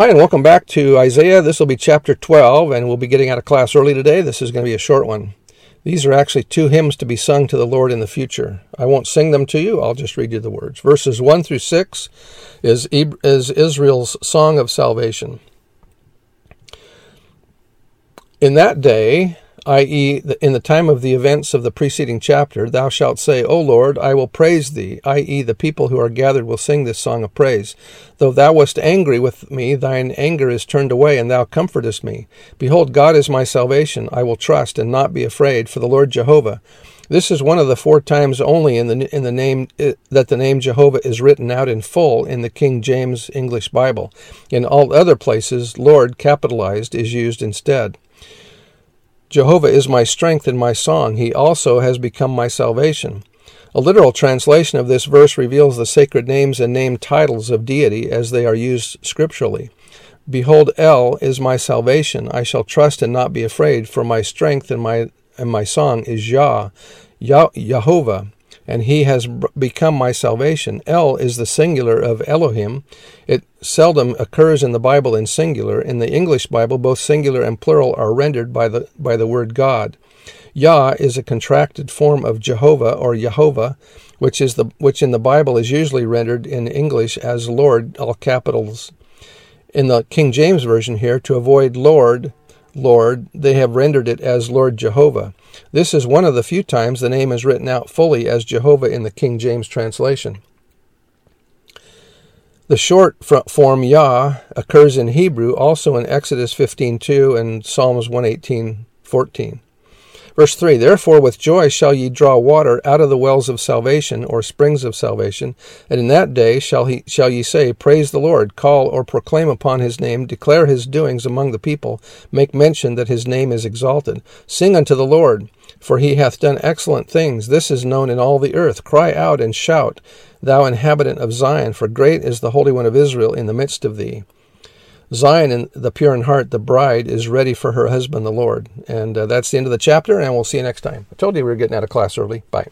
Hi, and welcome back to Isaiah. This will be chapter 12, and we'll be getting out of class early today. This is going to be a short one. These are actually two hymns to be sung to the Lord in the future. I won't sing them to you, I'll just read you the words. Verses 1 through 6 is, is Israel's song of salvation. In that day, i.e., in the time of the events of the preceding chapter, thou shalt say, O Lord, I will praise thee, i.e., the people who are gathered will sing this song of praise. Though thou wast angry with me, thine anger is turned away, and thou comfortest me. Behold, God is my salvation. I will trust and not be afraid, for the Lord Jehovah. This is one of the four times only in the in the name eh, that the name Jehovah is written out in full in the King James English Bible. In all other places, Lord capitalized is used instead. Jehovah is my strength and my song. He also has become my salvation. A literal translation of this verse reveals the sacred names and name titles of deity as they are used scripturally. Behold, El is my salvation. I shall trust and not be afraid, for my strength and my and my song is Yah, Yah Jehovah and he has become my salvation. El is the singular of Elohim. It seldom occurs in the Bible in singular. In the English Bible, both singular and plural are rendered by the, by the word God. Yah is a contracted form of Jehovah or Jehovah, which is the which in the Bible is usually rendered in English as Lord, all capitals. In the King James version here, to avoid Lord, Lord, they have rendered it as Lord Jehovah. This is one of the few times the name is written out fully as Jehovah in the King James translation. The short form Yah occurs in Hebrew, also in Exodus 15:2 and Psalms 118:14. Verse 3 Therefore with joy shall ye draw water out of the wells of salvation, or springs of salvation, and in that day shall, he, shall ye say, Praise the Lord, call or proclaim upon his name, declare his doings among the people, make mention that his name is exalted. Sing unto the Lord, for he hath done excellent things. This is known in all the earth. Cry out and shout, thou inhabitant of Zion, for great is the Holy One of Israel in the midst of thee. Zion, and the pure in heart, the bride, is ready for her husband, the Lord. And uh, that's the end of the chapter, and we'll see you next time. I told you we were getting out of class early. Bye.